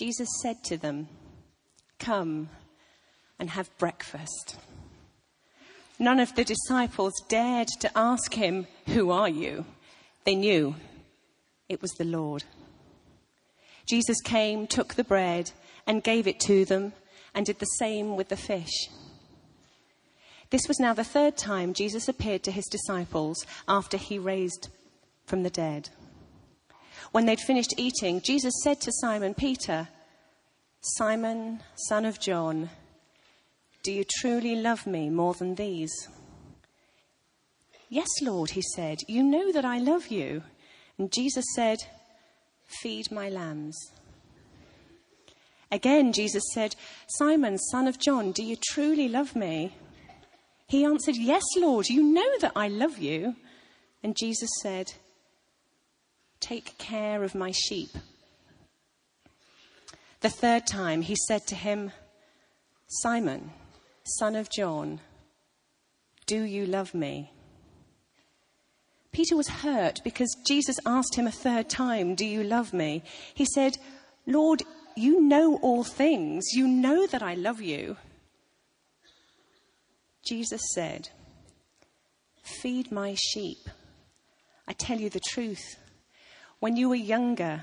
Jesus said to them, Come and have breakfast. None of the disciples dared to ask him, Who are you? They knew it was the Lord. Jesus came, took the bread, and gave it to them, and did the same with the fish. This was now the third time Jesus appeared to his disciples after he raised from the dead. When they'd finished eating, Jesus said to Simon Peter, Simon, son of John, do you truly love me more than these? Yes, Lord, he said, you know that I love you. And Jesus said, Feed my lambs. Again, Jesus said, Simon, son of John, do you truly love me? He answered, Yes, Lord, you know that I love you. And Jesus said, Take care of my sheep. The third time he said to him, Simon, son of John, do you love me? Peter was hurt because Jesus asked him a third time, Do you love me? He said, Lord, you know all things. You know that I love you. Jesus said, Feed my sheep. I tell you the truth. When you were younger,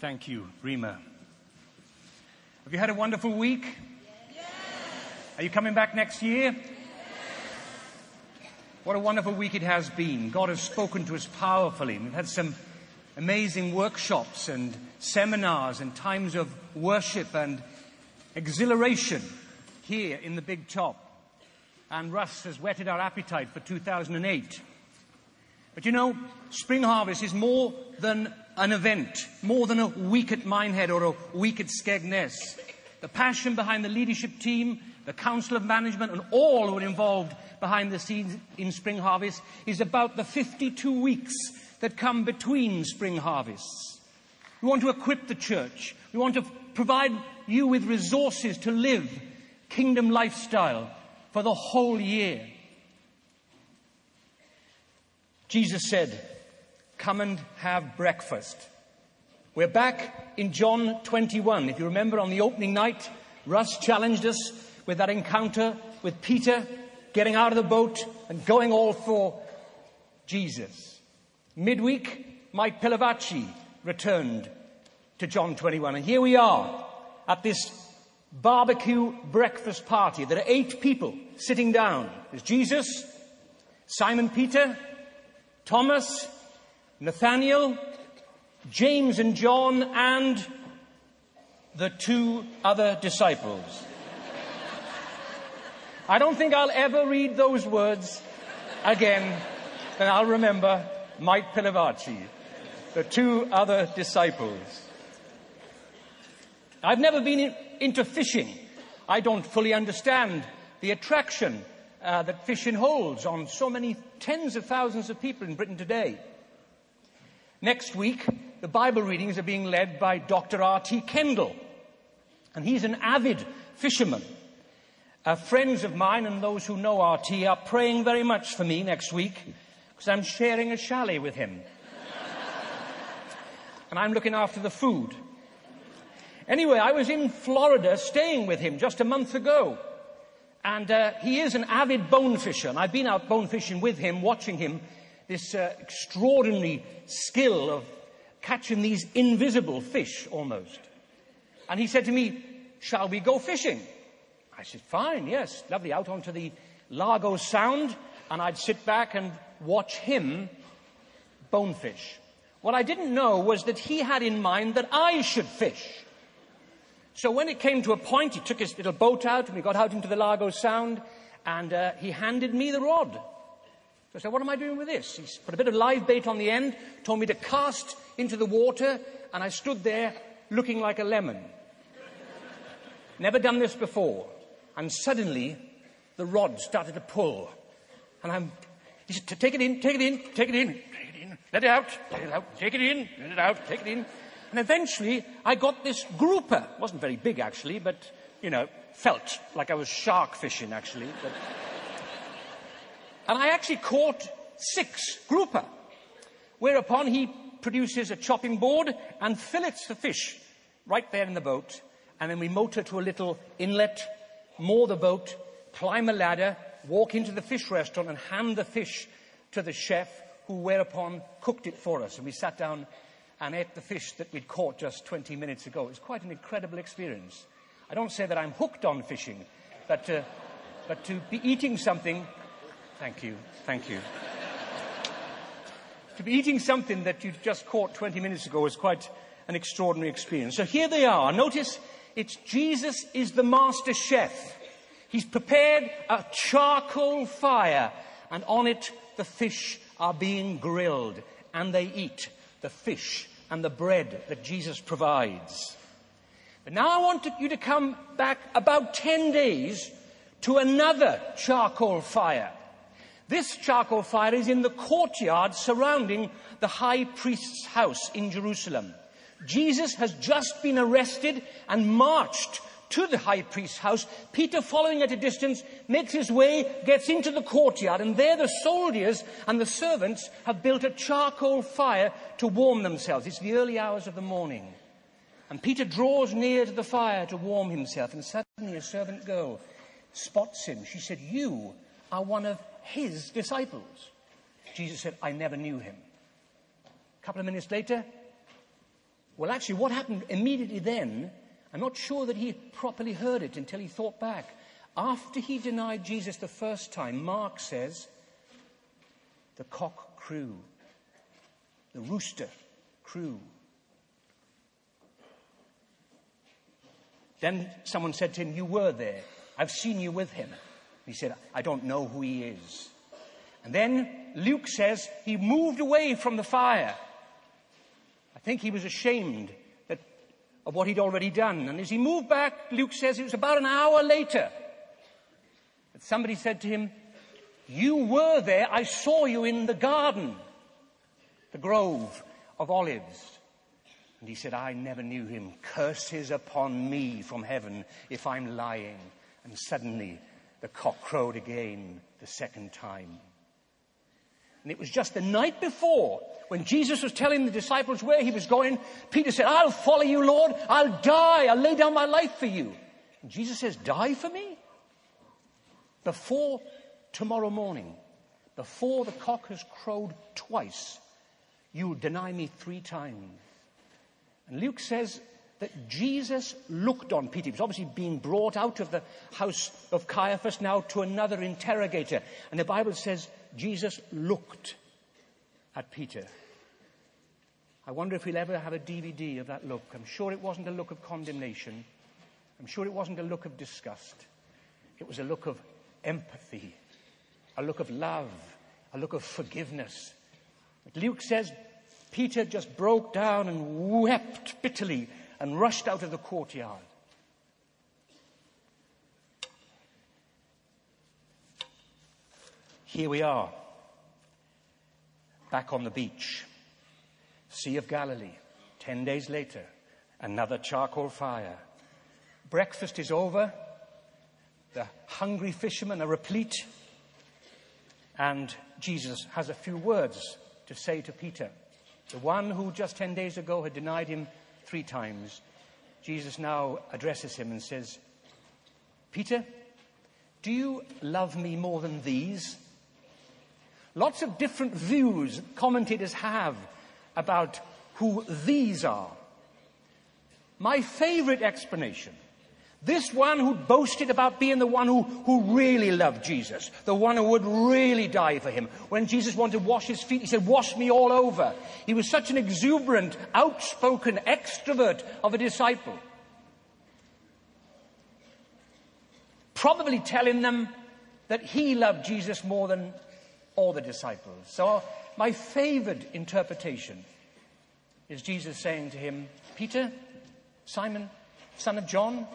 Thank you, Rima. Have you had a wonderful week? Yes. Are you coming back next year? Yes. What a wonderful week it has been. God has spoken to us powerfully. We've had some amazing workshops and seminars and times of worship and exhilaration here in the Big Top. And Russ has whetted our appetite for 2008. But you know, Spring Harvest is more than an event, more than a week at Minehead or a week at Skegness. The passion behind the leadership team, the Council of Management, and all who are involved behind the scenes in Spring Harvest is about the 52 weeks that come between Spring Harvests. We want to equip the church. We want to provide you with resources to live kingdom lifestyle for the whole year. Jesus said, Come and have breakfast. We're back in John 21. If you remember on the opening night, Russ challenged us with that encounter with Peter getting out of the boat and going all for Jesus. Midweek, Mike Pilavachi returned to John 21. And here we are at this barbecue breakfast party. There are eight people sitting down. There's Jesus, Simon Peter, Thomas, Nathaniel, James and John, and the two other disciples. I don't think I'll ever read those words again, and I'll remember Mike Pilavachi, the two other disciples. I've never been in, into fishing. I don't fully understand the attraction uh, that fishing holds on so many tens of thousands of people in Britain today. Next week, the Bible readings are being led by Dr. R.T. Kendall, and he's an avid fisherman. Uh, friends of mine and those who know RT are praying very much for me next week because I'm sharing a chalet with him. and I'm looking after the food. Anyway, I was in Florida staying with him just a month ago. And uh, he is an avid bone fisher, and I've been out bone fishing with him, watching him, this uh, extraordinary skill of catching these invisible fish almost. And he said to me, Shall we go fishing? I said, Fine, yes, lovely, out onto the Largo Sound, and I'd sit back and watch him bonefish. What I didn't know was that he had in mind that I should fish. So when it came to a point, he took his little boat out and we got out into the Largo Sound and uh, he handed me the rod. So I said, What am I doing with this? He put a bit of live bait on the end, told me to cast into the water, and I stood there looking like a lemon. Never done this before. And suddenly, the rod started to pull. And I'm, he said, Take it in, take it in, take it in, take it in, let it out, let it out, take it in, let it out, take it in. And eventually, I got this grouper. It wasn't very big, actually, but, you know, felt like I was shark fishing, actually. But... and I actually caught six grouper. Whereupon he produces a chopping board and fillets the fish right there in the boat. And then we motor to a little inlet, moor the boat, climb a ladder, walk into the fish restaurant and hand the fish to the chef, who whereupon cooked it for us. And we sat down and ate the fish that we'd caught just 20 minutes ago. It was quite an incredible experience. I don't say that I'm hooked on fishing, but, uh, but to be eating something, thank you, thank you. to be eating something that you've just caught 20 minutes ago is quite an extraordinary experience. So here they are. Notice it's Jesus is the master chef. He's prepared a charcoal fire, and on it the fish are being grilled, and they eat the fish and the bread that Jesus provides. But now I want you to come back about 10 days to another charcoal fire. This charcoal fire is in the courtyard surrounding the high priest's house in Jerusalem. Jesus has just been arrested and marched to the high priest's house. Peter, following at a distance, makes his way, gets into the courtyard, and there the soldiers and the servants have built a charcoal fire to warm themselves. It's the early hours of the morning. And Peter draws near to the fire to warm himself, and suddenly a servant girl spots him. She said, You are one of his disciples. Jesus said, I never knew him. A couple of minutes later, well, actually, what happened immediately then I'm not sure that he properly heard it until he thought back. After he denied Jesus the first time, Mark says, the cock crew, the rooster crew. Then someone said to him, You were there. I've seen you with him. He said, I don't know who he is. And then Luke says he moved away from the fire. I think he was ashamed of what he'd already done. And as he moved back, Luke says it was about an hour later that somebody said to him, You were there. I saw you in the garden, the grove of olives. And he said, I never knew him. Curses upon me from heaven if I'm lying. And suddenly the cock crowed again the second time. And it was just the night before when Jesus was telling the disciples where he was going, Peter said, I'll follow you, Lord. I'll die. I'll lay down my life for you. And Jesus says, Die for me? Before tomorrow morning, before the cock has crowed twice, you'll deny me three times. And Luke says that Jesus looked on Peter. He was obviously being brought out of the house of Caiaphas now to another interrogator. And the Bible says Jesus looked at Peter. I wonder if we'll ever have a DVD of that look. I'm sure it wasn't a look of condemnation. I'm sure it wasn't a look of disgust. It was a look of empathy, a look of love, a look of forgiveness. Luke says Peter just broke down and wept bitterly and rushed out of the courtyard. Here we are, back on the beach, Sea of Galilee. Ten days later, another charcoal fire. Breakfast is over. The hungry fishermen are replete. And Jesus has a few words to say to Peter. The one who just 10 days ago had denied him three times. Jesus now addresses him and says, Peter, do you love me more than these? Lots of different views commentators have about who these are. My favorite explanation this one who boasted about being the one who, who really loved Jesus, the one who would really die for him. When Jesus wanted to wash his feet, he said, Wash me all over. He was such an exuberant, outspoken extrovert of a disciple. Probably telling them, that he loved Jesus more than all the disciples. So, my favored interpretation is Jesus saying to him, Peter, Simon, son of John,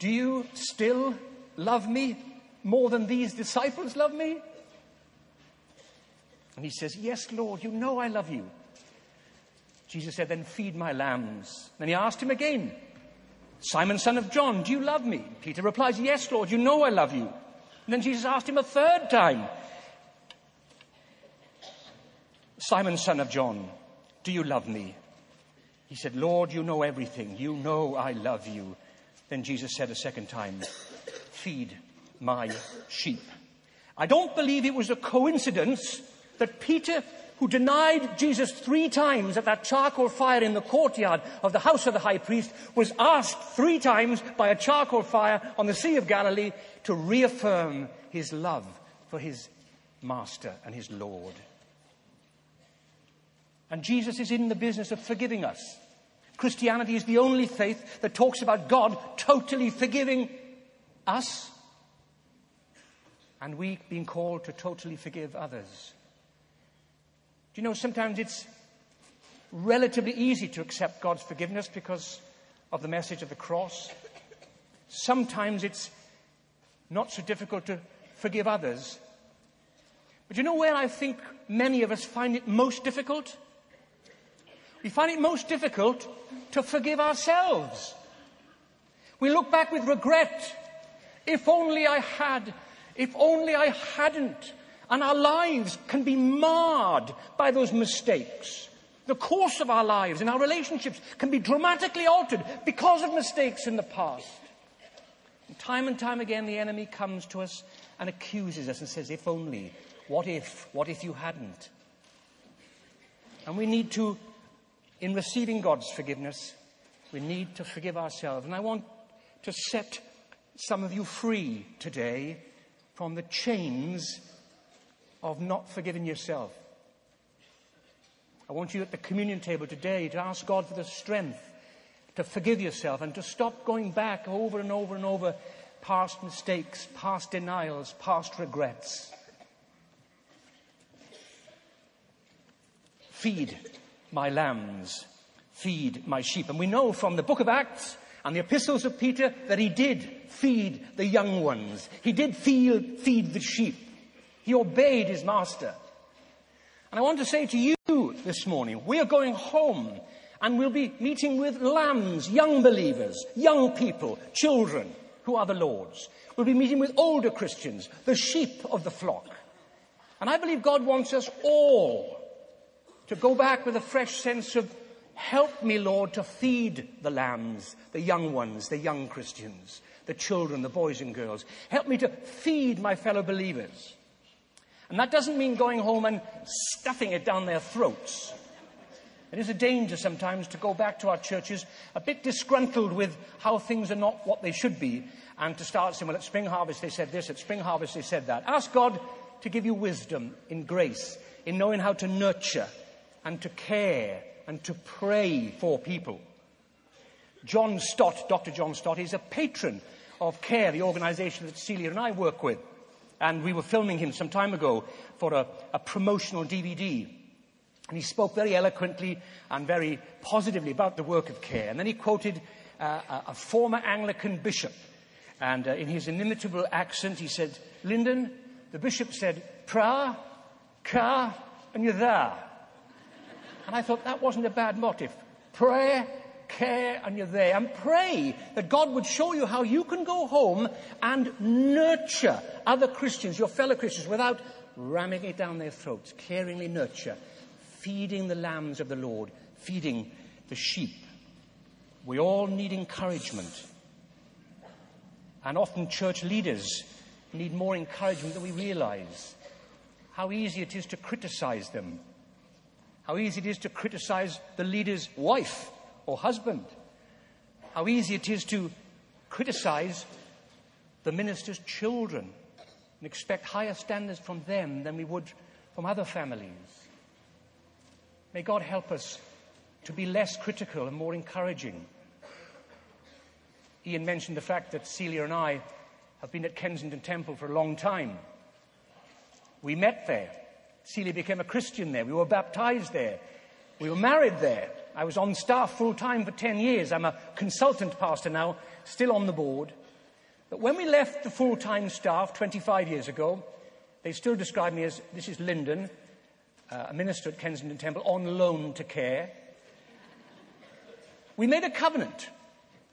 do you still love me more than these disciples love me? And he says, Yes, Lord, you know I love you. Jesus said, Then feed my lambs. Then he asked him again, Simon, son of John, do you love me? Peter replies, Yes, Lord, you know I love you. And then Jesus asked him a third time, Simon, son of John, do you love me? He said, Lord, you know everything. You know I love you. Then Jesus said a second time, Feed my sheep. I don't believe it was a coincidence that Peter, who denied Jesus three times at that charcoal fire in the courtyard of the house of the high priest, was asked three times by a charcoal fire on the Sea of Galilee to reaffirm his love for his master and his Lord. And Jesus is in the business of forgiving us. Christianity is the only faith that talks about God totally forgiving us and we being called to totally forgive others. Do you know, sometimes it's relatively easy to accept God's forgiveness because of the message of the cross. Sometimes it's not so difficult to forgive others. But you know where I think many of us find it most difficult? We find it most difficult to forgive ourselves. We look back with regret. If only I had, if only I hadn't. And our lives can be marred by those mistakes. The course of our lives and our relationships can be dramatically altered because of mistakes in the past. And time and time again, the enemy comes to us and accuses us and says, If only, what if, what if you hadn't? And we need to in receiving God's forgiveness, we need to forgive ourselves. And I want to set some of you free today from the chains of not forgiving yourself. I want you at the communion table today to ask God for the strength to forgive yourself and to stop going back over and over and over past mistakes, past denials, past regrets. Feed my lambs, feed my sheep. And we know from the book of Acts and the epistles of Peter that he did feed the young ones. He did feed, feed the sheep. He obeyed his master. And I want to say to you this morning, we are going home and we'll be meeting with lambs, young believers, young people, children who are the Lord's. We'll be meeting with older Christians, the sheep of the flock. And I believe God wants us all to go back with a fresh sense of, help me, Lord, to feed the lambs, the young ones, the young Christians, the children, the boys and girls. Help me to feed my fellow believers. And that doesn't mean going home and stuffing it down their throats. It is a danger sometimes to go back to our churches a bit disgruntled with how things are not what they should be and to start saying, well, at Spring Harvest they said this, at Spring Harvest they said that. Ask God to give you wisdom in grace, in knowing how to nurture and to care and to pray for people. John Stott, Dr. John Stott, is a patron of CARE, the organization that Celia and I work with. And we were filming him some time ago for a, a promotional DVD. And he spoke very eloquently and very positively about the work of CARE. And then he quoted uh, a, former Anglican bishop. And uh, in his inimitable accent, he said, Lyndon, the bishop said, pra, ka, and you're there. And I thought that wasn't a bad motive. Pray, care, and you're there. And pray that God would show you how you can go home and nurture other Christians, your fellow Christians, without ramming it down their throats. Caringly nurture, feeding the lambs of the Lord, feeding the sheep. We all need encouragement. And often church leaders need more encouragement than we realize. How easy it is to criticize them how easy it is to criticize the leader's wife or husband. How easy it is to criticize the minister's children and expect higher standards from them than we would from other families. May God help us to be less critical and more encouraging. Ian mentioned the fact that Celia and I have been at Kensington Temple for a long time. We met there. Celia became a Christian there. We were baptized there. We were married there. I was on staff full time for 10 years. I'm a consultant pastor now, still on the board. But when we left the full time staff 25 years ago, they still describe me as this is Lyndon, uh, a minister at Kensington Temple, on loan to care. We made a covenant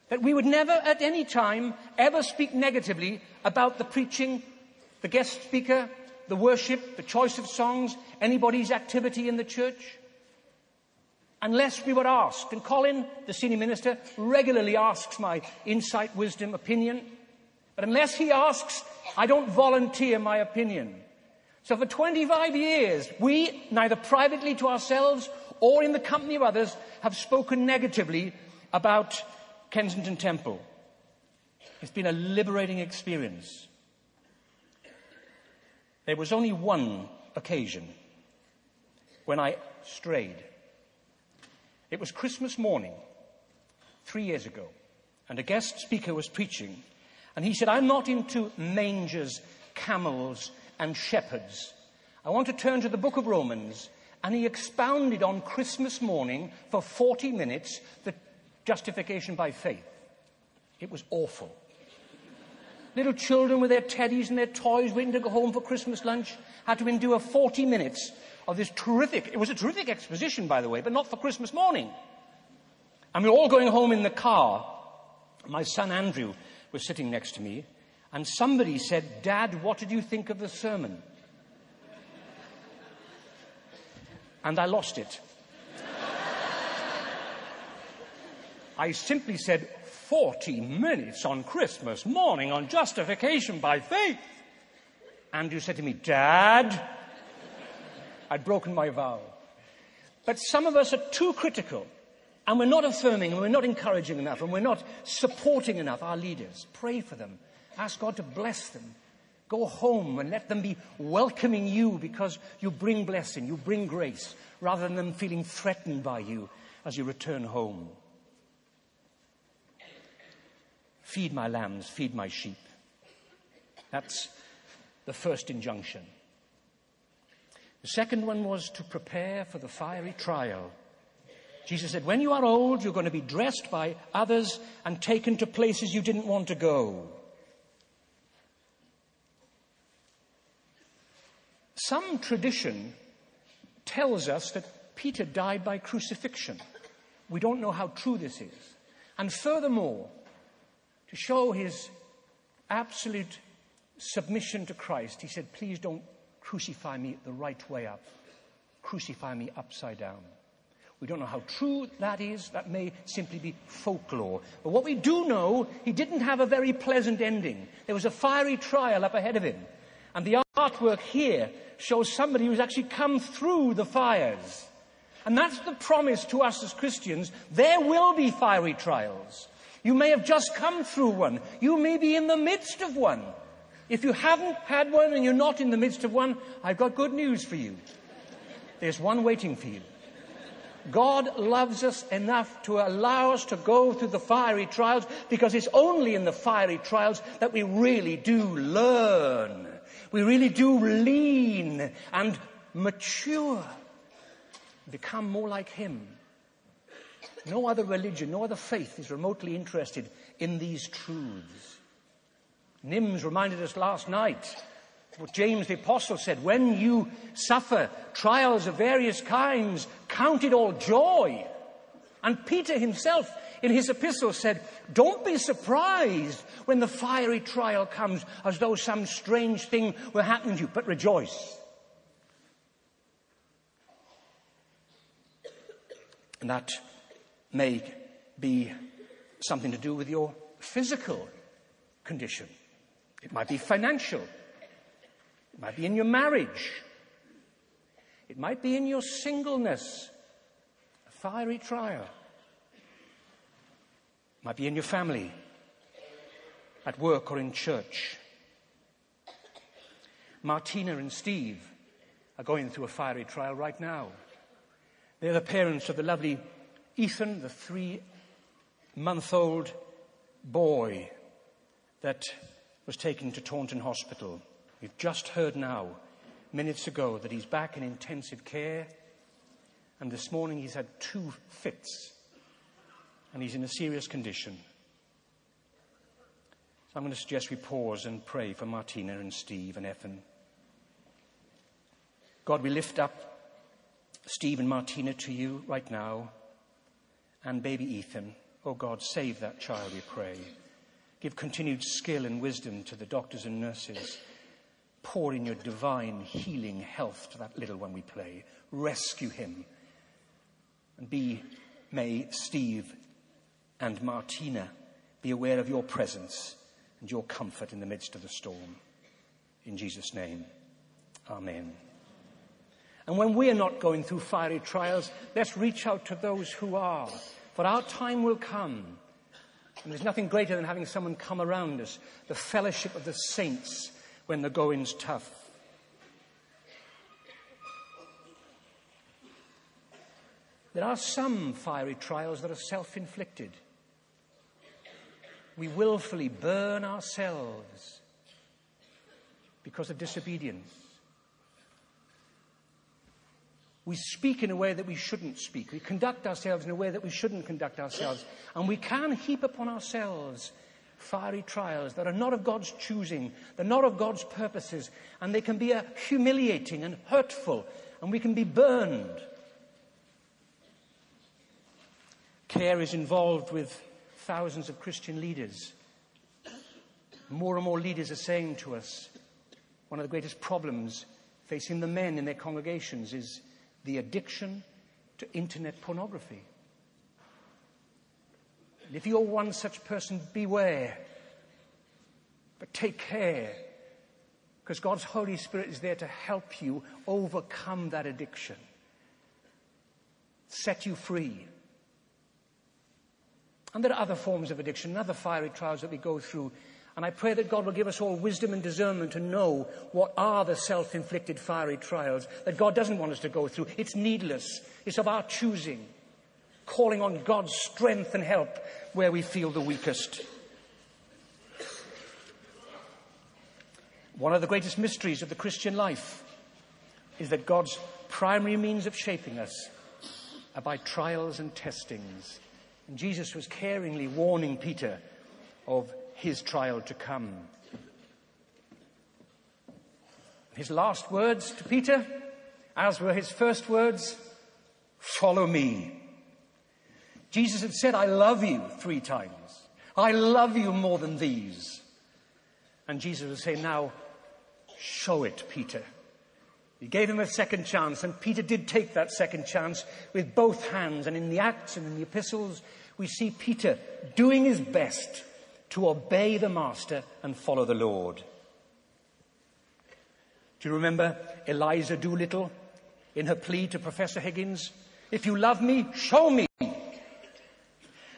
that we would never at any time ever speak negatively about the preaching, the guest speaker, the worship, the choice of songs, anybody's activity in the church. Unless we were asked. And Colin, the senior minister, regularly asks my insight, wisdom, opinion. But unless he asks, I don't volunteer my opinion. So for 25 years, we, neither privately to ourselves or in the company of others, have spoken negatively about Kensington Temple. It's been a liberating experience. There was only one occasion when I strayed. It was Christmas morning, three years ago, and a guest speaker was preaching, and he said, I'm not into mangers, camels, and shepherds. I want to turn to the book of Romans, and he expounded on Christmas morning for 40 minutes the justification by faith. It was awful. Little children with their teddies and their toys waiting to go home for Christmas lunch had to endure 40 minutes of this terrific, it was a terrific exposition, by the way, but not for Christmas morning. And we were all going home in the car. My son Andrew was sitting next to me, and somebody said, Dad, what did you think of the sermon? And I lost it. I simply said, 40 minutes on Christmas morning on justification by faith. Andrew said to me, Dad, I'd broken my vow. But some of us are too critical, and we're not affirming, and we're not encouraging enough, and we're not supporting enough our leaders. Pray for them. Ask God to bless them. Go home and let them be welcoming you because you bring blessing, you bring grace, rather than them feeling threatened by you as you return home. Feed my lambs, feed my sheep. That's the first injunction. The second one was to prepare for the fiery trial. Jesus said, When you are old, you're going to be dressed by others and taken to places you didn't want to go. Some tradition tells us that Peter died by crucifixion. We don't know how true this is. And furthermore, to show his absolute submission to Christ, he said, Please don't crucify me the right way up. Crucify me upside down. We don't know how true that is. That may simply be folklore. But what we do know, he didn't have a very pleasant ending. There was a fiery trial up ahead of him. And the artwork here shows somebody who's actually come through the fires. And that's the promise to us as Christians. There will be fiery trials. You may have just come through one. You may be in the midst of one. If you haven't had one and you're not in the midst of one, I've got good news for you. There's one waiting for you. God loves us enough to allow us to go through the fiery trials because it's only in the fiery trials that we really do learn. We really do lean and mature, become more like Him. No other religion, no other faith is remotely interested in these truths. Nims reminded us last night what James the Apostle said when you suffer trials of various kinds, count it all joy. And Peter himself in his epistle said, Don't be surprised when the fiery trial comes as though some strange thing were happening to you, but rejoice. And that may be something to do with your physical condition. It might be financial. It might be in your marriage. It might be in your singleness, a fiery trial. It might be in your family, at work or in church. Martina and Steve are going through a fiery trial right now. They're the parents of the lovely Ethan, the three month old boy that was taken to Taunton Hospital. We've just heard now, minutes ago, that he's back in intensive care. And this morning he's had two fits. And he's in a serious condition. So I'm going to suggest we pause and pray for Martina and Steve and Ethan. God, we lift up Steve and Martina to you right now, and baby Ethan. Oh God, save that child, we pray. Give continued skill and wisdom to the doctors and nurses. Pour in your divine healing health to that little one we play. Rescue him. And be, may Steve and Martina be aware of your presence and your comfort in the midst of the storm. In Jesus' name, Amen. And when we are not going through fiery trials, let's reach out to those who are. For our time will come. And there's nothing greater than having someone come around us, the fellowship of the saints when the going's tough. There are some fiery trials that are self inflicted. We willfully burn ourselves because of disobedience. We speak in a way that we shouldn't speak. We conduct ourselves in a way that we shouldn't conduct ourselves. And we can heap upon ourselves fiery trials that are not of God's choosing, they're not of God's purposes, and they can be humiliating and hurtful, and we can be burned. Care is involved with thousands of Christian leaders. More and more leaders are saying to us one of the greatest problems facing the men in their congregations is the addiction to internet pornography. And if you're one such person, beware. But take care, because God's Holy Spirit is there to help you overcome that addiction, set you free. And there are other forms of addiction, other fiery trials that we go through and I pray that God will give us all wisdom and discernment to know what are the self inflicted fiery trials that God doesn't want us to go through. It's needless, it's of our choosing, calling on God's strength and help where we feel the weakest. One of the greatest mysteries of the Christian life is that God's primary means of shaping us are by trials and testings. And Jesus was caringly warning Peter of his trial to come. His last words to Peter, as were his first words, follow me. Jesus had said, I love you three times. I love you more than these. And Jesus would say, now show it, Peter. He gave him a second chance, and Peter did take that second chance with both hands. And in the Acts and in the epistles, we see Peter doing his best to obey the Master and follow the Lord. Do you remember Eliza Doolittle in her plea to Professor Higgins? If you love me, show me.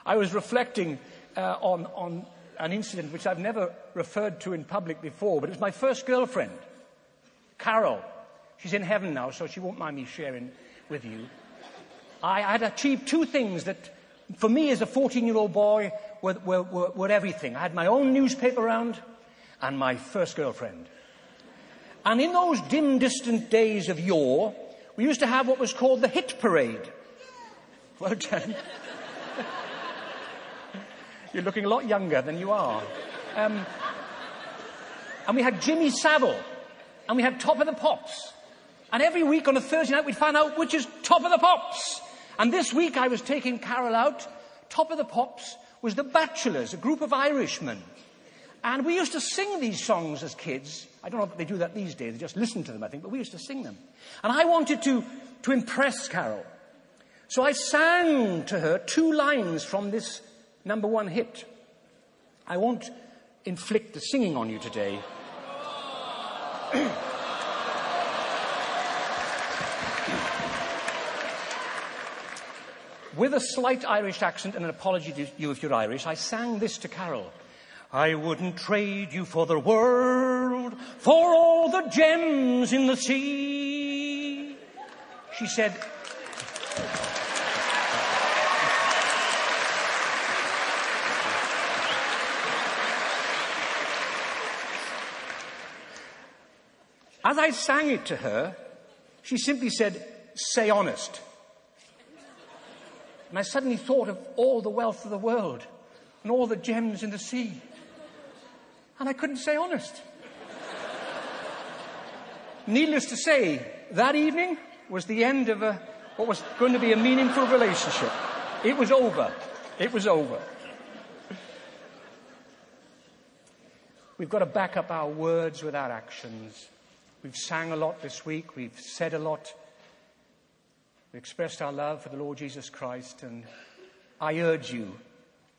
I was reflecting uh, on, on an incident which I've never referred to in public before, but it was my first girlfriend, Carol. She's in heaven now, so she won't mind me sharing with you. I had achieved two things that, for me as a 14 year old boy, were, were, were, were everything. I had my own newspaper round and my first girlfriend. And in those dim, distant days of yore, we used to have what was called the hit parade. Well done. You're looking a lot younger than you are. Um, and we had Jimmy Savile, and we had Top of the Pops. And every week on a Thursday night, we'd find out which is Top of the Pops. And this week, I was taking Carol out. Top of the Pops was the Bachelors, a group of Irishmen. And we used to sing these songs as kids. I don't know if they do that these days, they just listen to them, I think, but we used to sing them. And I wanted to, to impress Carol. So I sang to her two lines from this number one hit. I won't inflict the singing on you today. with a slight Irish accent and an apology to you if you're Irish, I sang this to Carol. I wouldn't trade you for the world, for all the gems in the sea. She said, as I sang it to her, she simply said, Say honest. And I suddenly thought of all the wealth of the world and all the gems in the sea. And I couldn't say honest. Needless to say, that evening was the end of a, what was going to be a meaningful relationship. It was over. It was over. We've got to back up our words with our actions. We've sang a lot this week. We've said a lot. We expressed our love for the Lord Jesus Christ. And I urge you,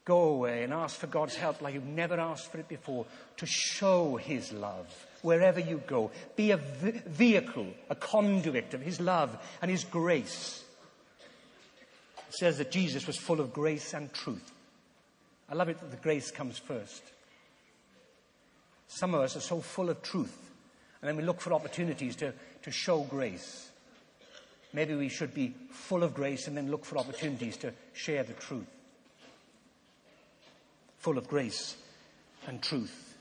go away and ask for God's help like you've never asked for it before to show His love wherever you go. Be a vehicle, a conduit of His love and His grace. It says that Jesus was full of grace and truth. I love it that the grace comes first. Some of us are so full of truth, and then we look for opportunities to, to show grace. Maybe we should be full of grace and then look for opportunities to share the truth. Full of grace and truth,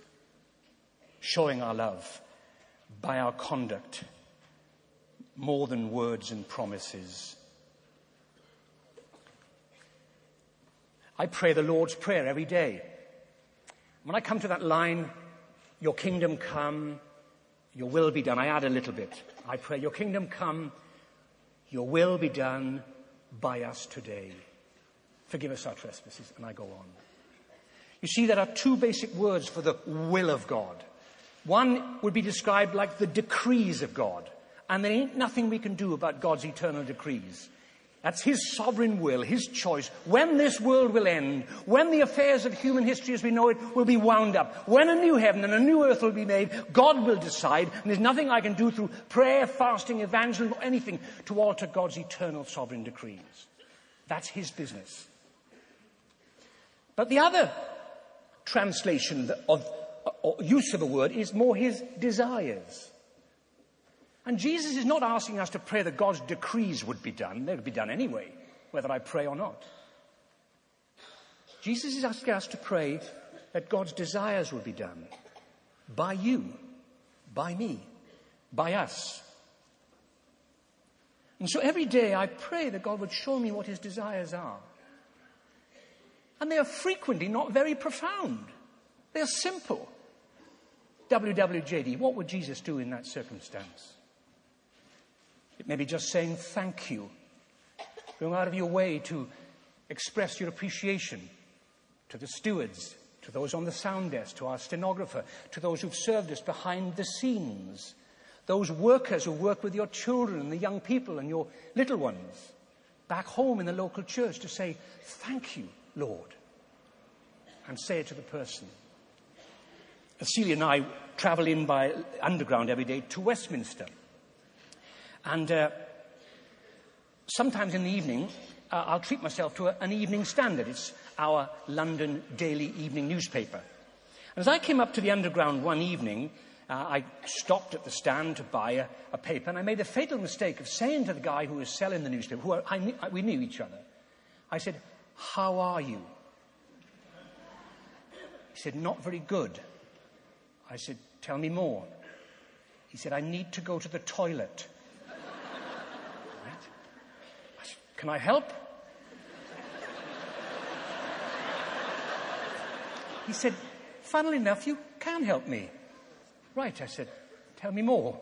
showing our love by our conduct more than words and promises. I pray the Lord's Prayer every day. When I come to that line, your kingdom come, your will be done. I add a little bit. I pray, Your kingdom come, your will be done by us today. Forgive us our trespasses. And I go on. You see, there are two basic words for the will of God. One would be described like the decrees of God. And there ain't nothing we can do about God's eternal decrees. That's his sovereign will, his choice. When this world will end, when the affairs of human history as we know it will be wound up, when a new heaven and a new earth will be made, God will decide, and there's nothing I can do through prayer, fasting, evangelism, or anything to alter God's eternal sovereign decrees. That's his business. But the other translation of or use of a word is more his desires. And Jesus is not asking us to pray that God's decrees would be done. They would be done anyway, whether I pray or not. Jesus is asking us to pray that God's desires would be done by you, by me, by us. And so every day I pray that God would show me what his desires are. And they are frequently not very profound. They are simple. WWJD, what would Jesus do in that circumstance? It may be just saying thank you, going out of your way to express your appreciation to the stewards, to those on the sound desk, to our stenographer, to those who've served us behind the scenes, those workers who work with your children and the young people and your little ones, back home in the local church to say, Thank you, Lord, and say it to the person. Celia and I travel in by underground every day to Westminster. And uh, sometimes in the evening, uh, I'll treat myself to a, an evening standard. It's our London daily evening newspaper. And as I came up to the underground one evening, uh, I stopped at the stand to buy a, a, paper, and I made the fatal mistake of saying to the guy who was selling the newspaper, who I, knew, we knew each other, I said, How are you? He said, Not very good. I said, Tell me more. He said, I need to go to the toilet. Can I help? He said, Funnily enough, you can help me. Right, I said, Tell me more.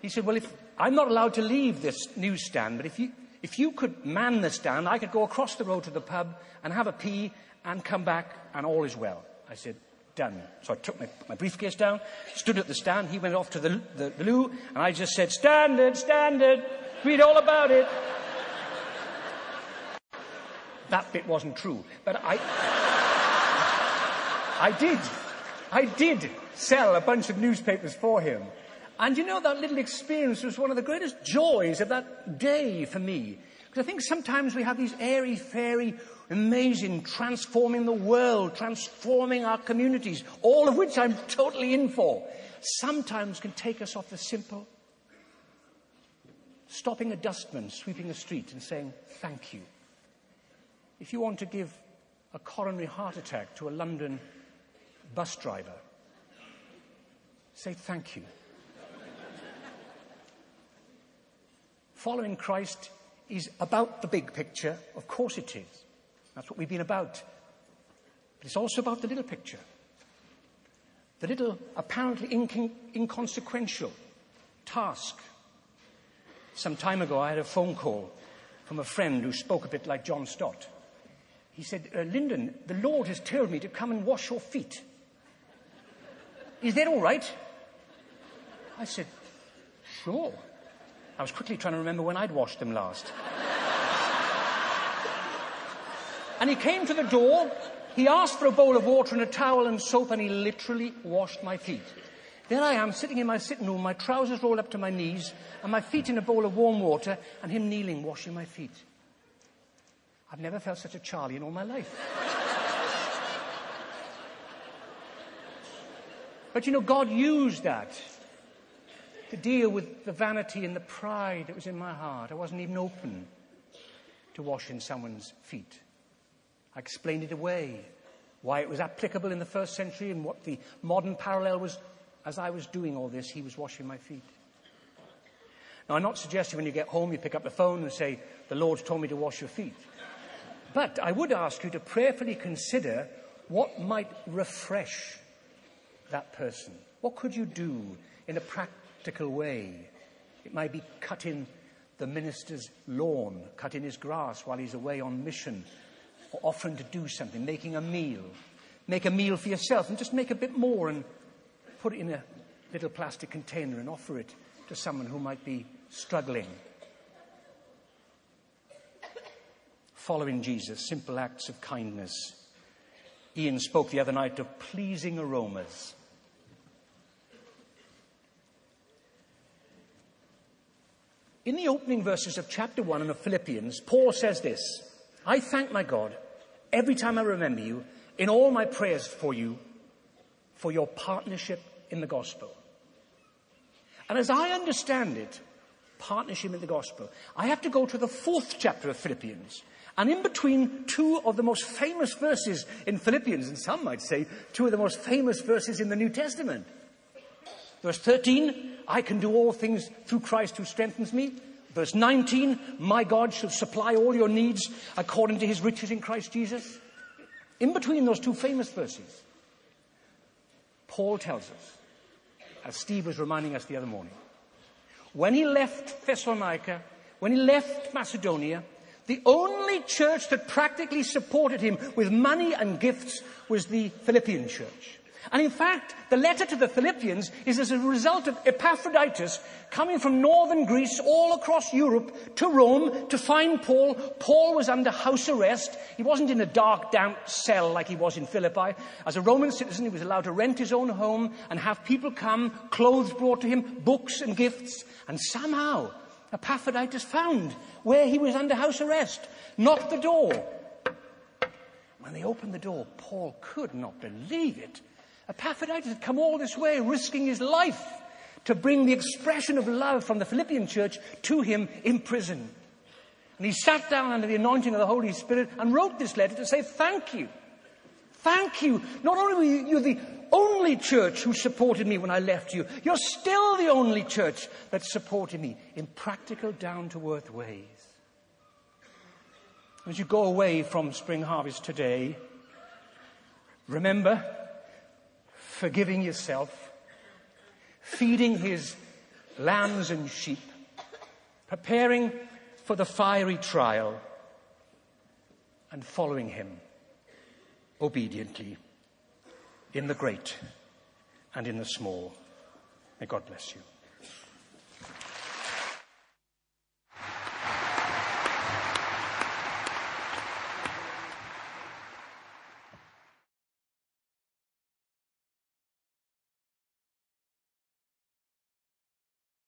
He said, Well, if I'm not allowed to leave this newsstand, but if you, if you could man the stand, I could go across the road to the pub and have a pee and come back and all is well. I said, Done. So I took my, my briefcase down, stood at the stand. He went off to the, the, the loo, and I just said, Standard, standard, read all about it. That bit wasn't true. But I. I did. I did sell a bunch of newspapers for him. And you know, that little experience was one of the greatest joys of that day for me. Because I think sometimes we have these airy fairy, amazing, transforming the world, transforming our communities, all of which I'm totally in for. Sometimes can take us off the simple. Stopping a dustman sweeping a street and saying, thank you. If you want to give a coronary heart attack to a London bus driver, say thank you. following Christ is about the big picture. Of course it is. That's what we've been about. But it's also about the little picture. The little, apparently incon- inconsequential task. Some time ago, I had a phone call from a friend who spoke a bit like John Stott. He said, uh, Lyndon, the Lord has told me to come and wash your feet. Is that all right? I said, Sure. I was quickly trying to remember when I'd washed them last. and he came to the door, he asked for a bowl of water and a towel and soap, and he literally washed my feet. There I am, sitting in my sitting room, my trousers rolled up to my knees, and my feet in a bowl of warm water, and him kneeling, washing my feet. I've never felt such a Charlie in all my life. but you know, God used that to deal with the vanity and the pride that was in my heart. I wasn't even open to washing someone's feet. I explained it away, why it was applicable in the first century and what the modern parallel was. As I was doing all this, he was washing my feet. Now, I'm not suggesting when you get home you pick up the phone and say, The Lord's told me to wash your feet. But I would ask you to prayerfully consider what might refresh that person. What could you do in a practical way. It might be cutting the minister's lawn, cutting his grass while he's away on mission, or offering to do something, making a meal. Make a meal for yourself and just make a bit more and put it in a little plastic container and offer it to someone who might be struggling. Following Jesus, simple acts of kindness. Ian spoke the other night of pleasing aromas. In the opening verses of chapter 1 and of Philippians, Paul says this I thank my God every time I remember you in all my prayers for you for your partnership in the gospel. And as I understand it, partnership in the gospel, I have to go to the fourth chapter of Philippians. And in between two of the most famous verses in Philippians, and some might say two of the most famous verses in the New Testament. Verse 13, I can do all things through Christ who strengthens me. Verse 19, my God shall supply all your needs according to his riches in Christ Jesus. In between those two famous verses, Paul tells us, as Steve was reminding us the other morning, when he left Thessalonica, when he left Macedonia, the only church that practically supported him with money and gifts was the Philippian church. And in fact, the letter to the Philippians is as a result of Epaphroditus coming from northern Greece all across Europe to Rome to find Paul. Paul was under house arrest. He wasn't in a dark, damp cell like he was in Philippi. As a Roman citizen, he was allowed to rent his own home and have people come, clothes brought to him, books and gifts. And somehow, Epaphroditus found where he was under house arrest, knocked the door. When they opened the door, Paul could not believe it. Epaphroditus had come all this way, risking his life to bring the expression of love from the Philippian church to him in prison. And he sat down under the anointing of the Holy Spirit and wrote this letter to say, Thank you. Thank you. Not only were you the only church who supported me when I left you, you're still the only church that supported me in practical, down to earth ways. As you go away from Spring Harvest today, remember forgiving yourself, feeding his lambs and sheep, preparing for the fiery trial, and following him obediently in the great and in the small. May God bless you.